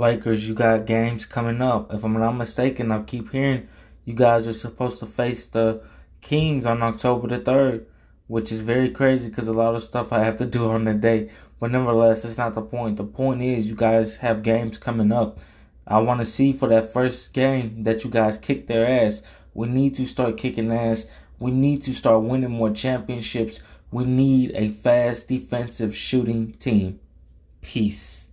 Lakers, you got games coming up. If I'm not mistaken, I keep hearing you guys are supposed to face the Kings on October the 3rd, which is very crazy because a lot of stuff I have to do on that day. But nevertheless, it's not the point. The point is, you guys have games coming up. I want to see for that first game that you guys kick their ass. We need to start kicking ass. We need to start winning more championships. We need a fast defensive shooting team. Peace.